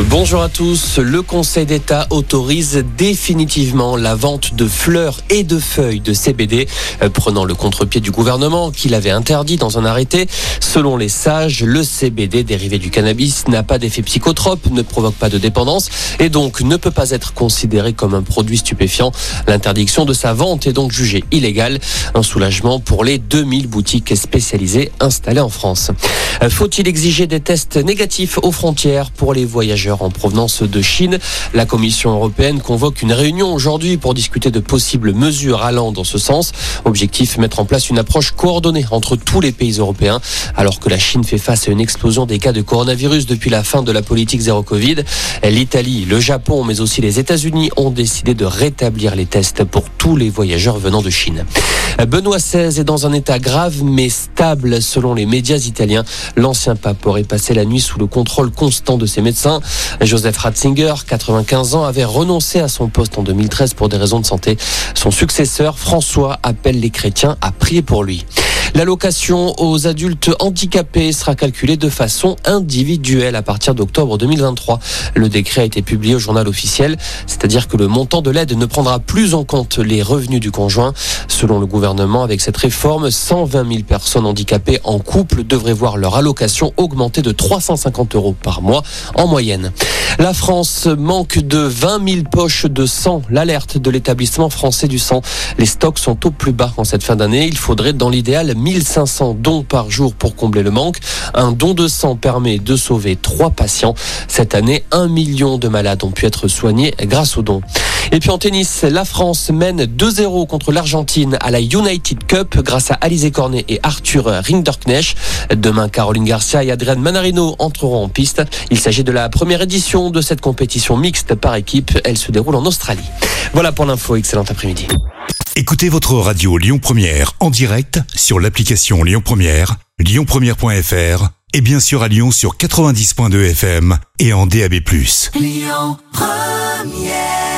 Bonjour à tous. Le Conseil d'État autorise définitivement la vente de fleurs et de feuilles de CBD, euh, prenant le contre-pied du gouvernement qui l'avait interdit dans un arrêté. Selon les sages, le CBD dérivé du cannabis n'a pas d'effet psychotrope, ne provoque pas de dépendance et donc ne peut pas être considéré comme un produit stupéfiant. L'interdiction de sa vente est donc jugée illégale. Un soulagement pour les 2000 boutiques spécialisées installées en France. Euh, faut-il exiger des tests négatifs aux frontières pour les voyageurs en provenance de Chine. La Commission européenne convoque une réunion aujourd'hui pour discuter de possibles mesures allant dans ce sens. Objectif, mettre en place une approche coordonnée entre tous les pays européens, alors que la Chine fait face à une explosion des cas de coronavirus depuis la fin de la politique zéro Covid. L'Italie, le Japon, mais aussi les États-Unis ont décidé de rétablir les tests pour tous les voyageurs venant de Chine. Benoît XVI est dans un état grave mais stable selon les médias italiens. L'ancien pape aurait passé la nuit sous le contrôle constant de ses médecins. Joseph Ratzinger, 95 ans, avait renoncé à son poste en 2013 pour des raisons de santé. Son successeur, François, appelle les chrétiens à prier pour lui. L'allocation aux adultes handicapés sera calculée de façon individuelle à partir d'octobre 2023. Le décret a été publié au journal officiel, c'est-à-dire que le montant de l'aide ne prendra plus en compte les revenus du conjoint. Selon le gouvernement, avec cette réforme, 120 000 personnes handicapées en couple devraient voir leur allocation augmenter de 350 euros par mois en moyenne. La France manque de 20 000 poches de sang. L'alerte de l'établissement français du sang. Les stocks sont au plus bas en cette fin d'année. Il faudrait dans l'idéal 1500 dons par jour pour combler le manque. Un don de sang permet de sauver trois patients. Cette année, un million de malades ont pu être soignés grâce aux dons. Et puis en tennis, la France mène 2-0 contre l'Argentine à la United Cup grâce à Alizé Cornet et Arthur Rinderknecht. Demain, Caroline Garcia et Adrienne Manarino entreront en piste. Il s'agit de la première édition de cette compétition mixte par équipe. Elle se déroule en Australie. Voilà pour l'info. Excellent après-midi. Écoutez votre radio Lyon Première en direct sur l'application Lyon Première, lyonpremière.fr et bien sûr à Lyon sur 90.2 FM et en DAB+. Lyon Première